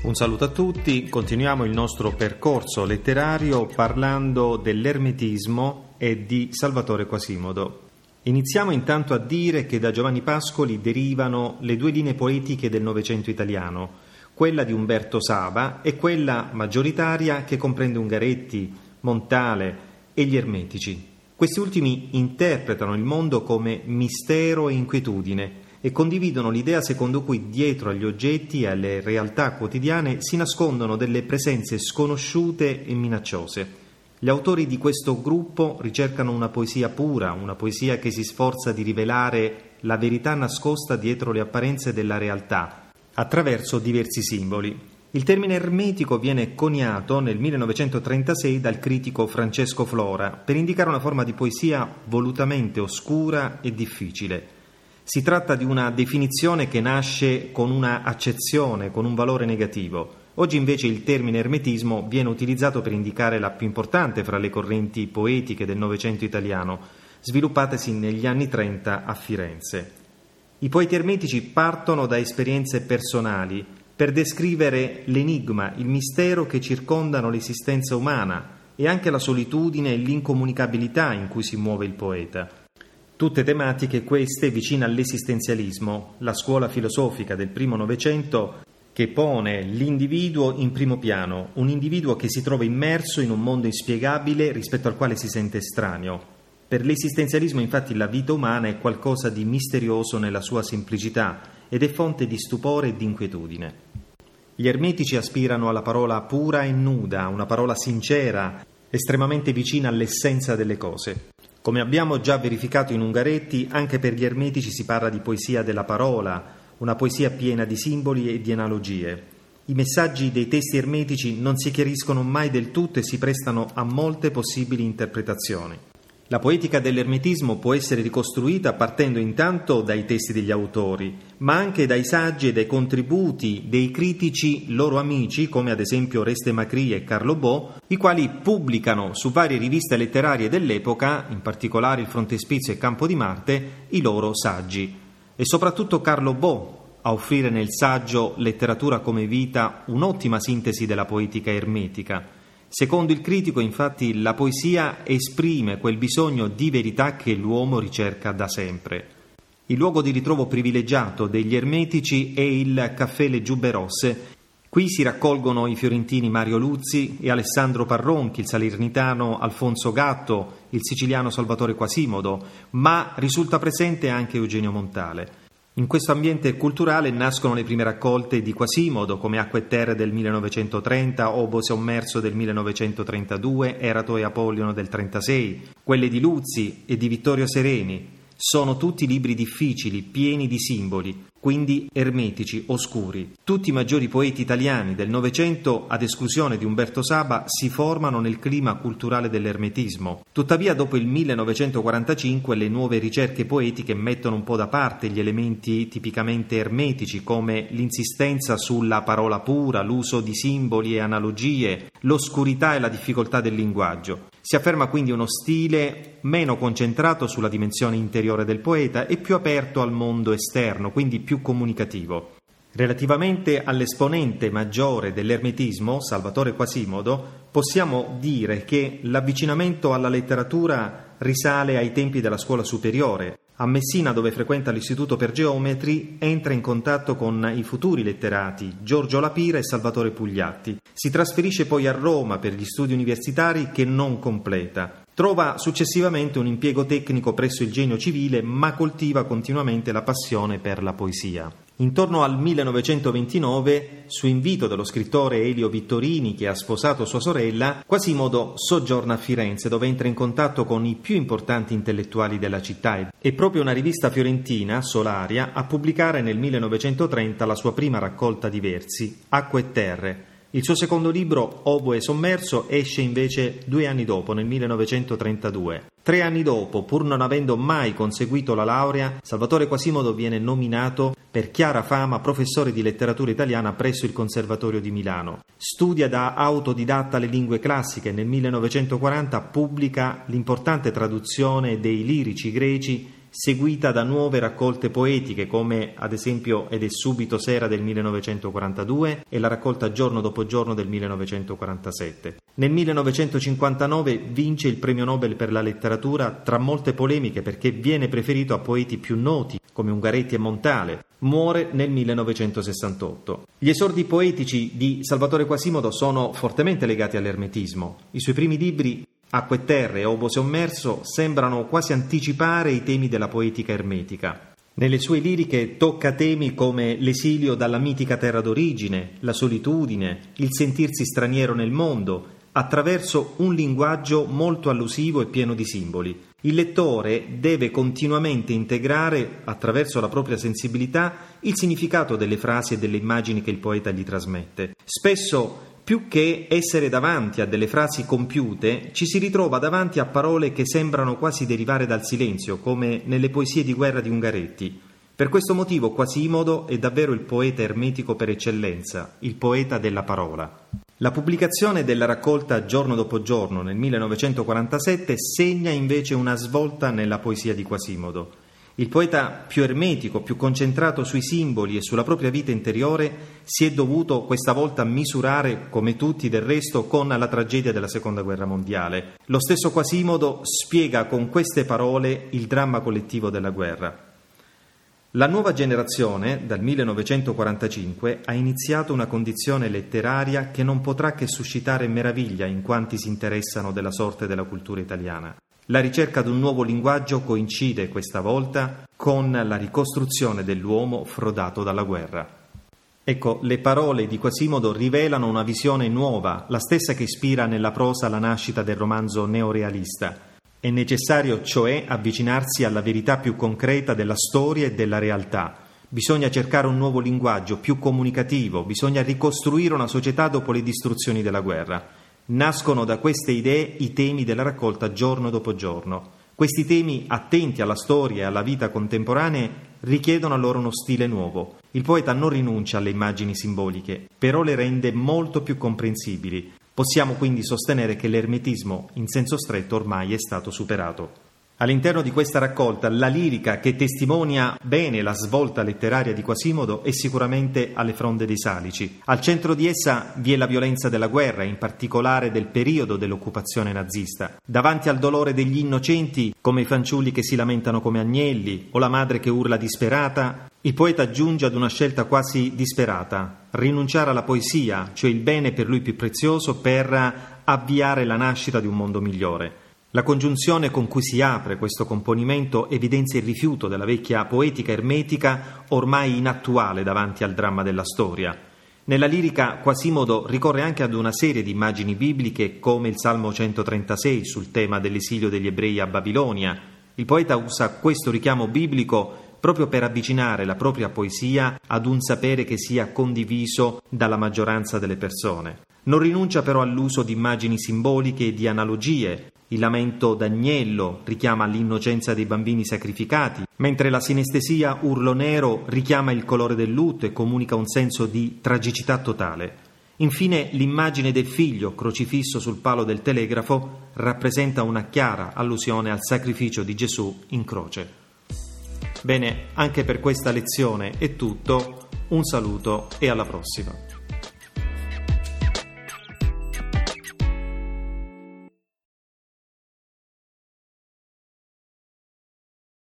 Un saluto a tutti, continuiamo il nostro percorso letterario parlando dell'ermetismo e di Salvatore Quasimodo. Iniziamo intanto a dire che da Giovanni Pascoli derivano le due linee poetiche del Novecento italiano, quella di Umberto Saba e quella maggioritaria che comprende Ungaretti, Montale e gli Ermetici. Questi ultimi interpretano il mondo come mistero e inquietudine e condividono l'idea secondo cui dietro agli oggetti e alle realtà quotidiane si nascondono delle presenze sconosciute e minacciose. Gli autori di questo gruppo ricercano una poesia pura, una poesia che si sforza di rivelare la verità nascosta dietro le apparenze della realtà, attraverso diversi simboli. Il termine ermetico viene coniato nel 1936 dal critico Francesco Flora per indicare una forma di poesia volutamente oscura e difficile. Si tratta di una definizione che nasce con una accezione, con un valore negativo. Oggi invece il termine ermetismo viene utilizzato per indicare la più importante fra le correnti poetiche del Novecento italiano, sviluppatesi negli anni Trenta a Firenze. I poeti ermetici partono da esperienze personali per descrivere l'enigma, il mistero che circondano l'esistenza umana e anche la solitudine e l'incomunicabilità in cui si muove il poeta. Tutte tematiche queste vicine all'esistenzialismo, la scuola filosofica del primo Novecento che pone l'individuo in primo piano, un individuo che si trova immerso in un mondo inspiegabile rispetto al quale si sente estraneo. Per l'esistenzialismo infatti la vita umana è qualcosa di misterioso nella sua semplicità ed è fonte di stupore e di inquietudine. Gli ermetici aspirano alla parola pura e nuda, una parola sincera, estremamente vicina all'essenza delle cose. Come abbiamo già verificato in Ungaretti, anche per gli ermetici si parla di poesia della parola, una poesia piena di simboli e di analogie. I messaggi dei testi ermetici non si chiariscono mai del tutto e si prestano a molte possibili interpretazioni. La poetica dell'ermetismo può essere ricostruita partendo intanto dai testi degli autori, ma anche dai saggi e dai contributi dei critici loro amici, come ad esempio Reste Macri e Carlo Bo, i quali pubblicano su varie riviste letterarie dell'epoca, in particolare il Frontespizio e Campo di Marte, i loro saggi. E soprattutto Carlo Bo a offrire nel saggio Letteratura come vita un'ottima sintesi della poetica ermetica Secondo il critico, infatti, la poesia esprime quel bisogno di verità che l'uomo ricerca da sempre. Il luogo di ritrovo privilegiato degli ermetici è il caffè Le Giubbe Rosse. Qui si raccolgono i fiorentini Mario Luzzi e Alessandro Parronchi, il salernitano Alfonso Gatto, il siciliano Salvatore Quasimodo, ma risulta presente anche Eugenio Montale. In questo ambiente culturale nascono le prime raccolte di Quasimodo, come Acque e Terre del 1930, Obo Sommerso del 1932, Erato e Apollino del 1936, quelle di Luzzi e di Vittorio Sereni. Sono tutti libri difficili, pieni di simboli, quindi ermetici, oscuri. Tutti i maggiori poeti italiani del Novecento, ad esclusione di Umberto Saba, si formano nel clima culturale dell'ermetismo. Tuttavia, dopo il 1945, le nuove ricerche poetiche mettono un po' da parte gli elementi tipicamente ermetici, come l'insistenza sulla parola pura, l'uso di simboli e analogie, l'oscurità e la difficoltà del linguaggio. Si afferma quindi uno stile meno concentrato sulla dimensione interiore del poeta e più aperto al mondo esterno, quindi più comunicativo. Relativamente all'esponente maggiore dell'ermetismo, Salvatore Quasimodo, possiamo dire che l'avvicinamento alla letteratura risale ai tempi della scuola superiore. A Messina, dove frequenta l'Istituto per Geometri, entra in contatto con i futuri letterati Giorgio Lapira e Salvatore Pugliatti. Si trasferisce poi a Roma per gli studi universitari che non completa. Trova successivamente un impiego tecnico presso il genio civile, ma coltiva continuamente la passione per la poesia. Intorno al 1929, su invito dello scrittore Elio Vittorini, che ha sposato sua sorella, Quasimodo soggiorna a Firenze, dove entra in contatto con i più importanti intellettuali della città. È proprio una rivista fiorentina, Solaria, a pubblicare nel 1930 la sua prima raccolta di versi, Acque e Terre, il suo secondo libro, Oboe sommerso, esce invece due anni dopo, nel 1932. Tre anni dopo, pur non avendo mai conseguito la laurea, Salvatore Quasimodo viene nominato per chiara fama professore di letteratura italiana presso il Conservatorio di Milano. Studia da autodidatta le lingue classiche e nel 1940 pubblica l'importante traduzione dei lirici greci seguita da nuove raccolte poetiche come ad esempio Ed è subito sera del 1942 e la raccolta Giorno dopo giorno del 1947. Nel 1959 vince il premio Nobel per la letteratura tra molte polemiche perché viene preferito a poeti più noti come Ungaretti e Montale. Muore nel 1968. Gli esordi poetici di Salvatore Quasimodo sono fortemente legati all'ermetismo. I suoi primi libri Acque terre Obo sommerso sembrano quasi anticipare i temi della poetica ermetica. Nelle sue liriche tocca temi come l'esilio dalla mitica terra d'origine, la solitudine, il sentirsi straniero nel mondo, attraverso un linguaggio molto allusivo e pieno di simboli. Il lettore deve continuamente integrare, attraverso la propria sensibilità, il significato delle frasi e delle immagini che il poeta gli trasmette. Spesso più che essere davanti a delle frasi compiute, ci si ritrova davanti a parole che sembrano quasi derivare dal silenzio, come nelle poesie di guerra di Ungaretti. Per questo motivo Quasimodo è davvero il poeta ermetico per eccellenza, il poeta della parola. La pubblicazione della raccolta Giorno dopo giorno nel 1947 segna invece una svolta nella poesia di Quasimodo. Il poeta più ermetico, più concentrato sui simboli e sulla propria vita interiore, si è dovuto questa volta misurare, come tutti del resto, con la tragedia della Seconda Guerra Mondiale. Lo stesso Quasimodo spiega con queste parole il dramma collettivo della guerra. La nuova generazione, dal 1945, ha iniziato una condizione letteraria che non potrà che suscitare meraviglia in quanti si interessano della sorte della cultura italiana. La ricerca di un nuovo linguaggio coincide questa volta con la ricostruzione dell'uomo frodato dalla guerra. Ecco, le parole di Quasimodo rivelano una visione nuova, la stessa che ispira nella prosa la nascita del romanzo neorealista. È necessario, cioè, avvicinarsi alla verità più concreta della storia e della realtà. Bisogna cercare un nuovo linguaggio più comunicativo, bisogna ricostruire una società dopo le distruzioni della guerra. Nascono da queste idee i temi della raccolta giorno dopo giorno. Questi temi, attenti alla storia e alla vita contemporanee, richiedono allora uno stile nuovo. Il poeta non rinuncia alle immagini simboliche, però le rende molto più comprensibili. Possiamo quindi sostenere che l'ermetismo in senso stretto ormai è stato superato. All'interno di questa raccolta la lirica che testimonia bene la svolta letteraria di Quasimodo è sicuramente alle fronde dei Salici. Al centro di essa vi è la violenza della guerra, in particolare del periodo dell'occupazione nazista. Davanti al dolore degli innocenti, come i fanciulli che si lamentano come agnelli o la madre che urla disperata, il poeta giunge ad una scelta quasi disperata, rinunciare alla poesia, cioè il bene per lui più prezioso, per avviare la nascita di un mondo migliore. La congiunzione con cui si apre questo componimento evidenzia il rifiuto della vecchia poetica ermetica ormai inattuale davanti al dramma della storia. Nella lirica Quasimodo ricorre anche ad una serie di immagini bibliche come il Salmo 136 sul tema dell'esilio degli ebrei a Babilonia. Il poeta usa questo richiamo biblico proprio per avvicinare la propria poesia ad un sapere che sia condiviso dalla maggioranza delle persone. Non rinuncia però all'uso di immagini simboliche e di analogie. Il lamento d'agnello richiama l'innocenza dei bambini sacrificati, mentre la sinestesia urlo nero richiama il colore del lutto e comunica un senso di tragicità totale. Infine l'immagine del figlio crocifisso sul palo del telegrafo rappresenta una chiara allusione al sacrificio di Gesù in croce. Bene, anche per questa lezione è tutto, un saluto e alla prossima.